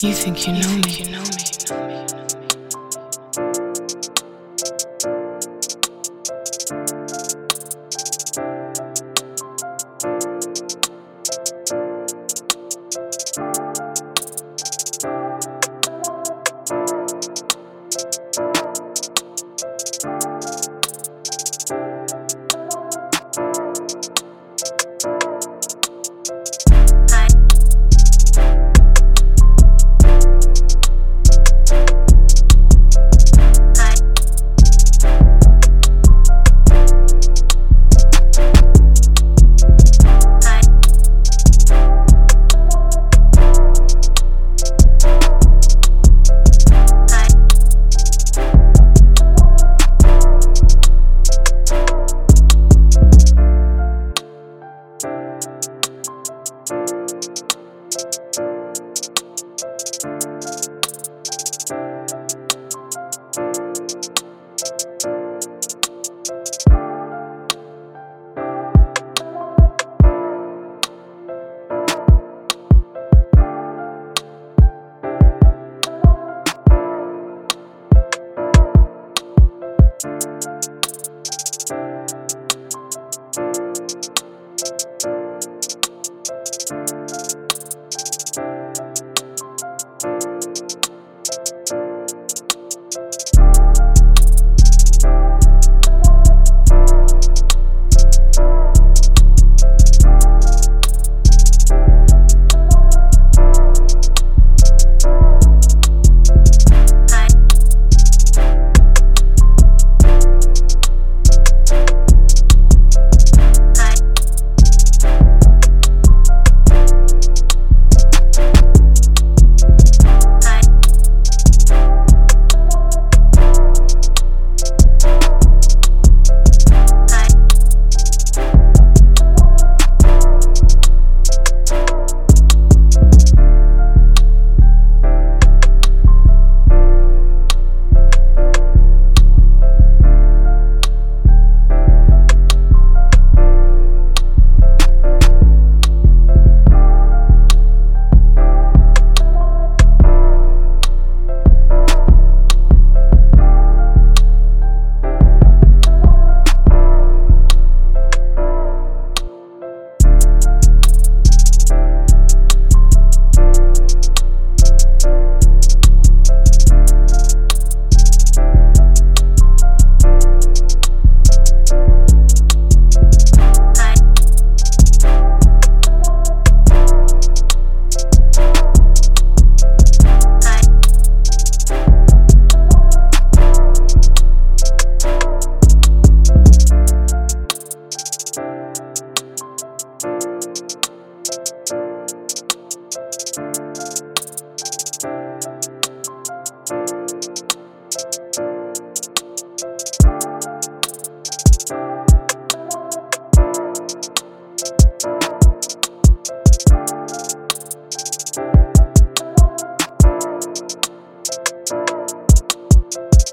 You think you know me, you know me.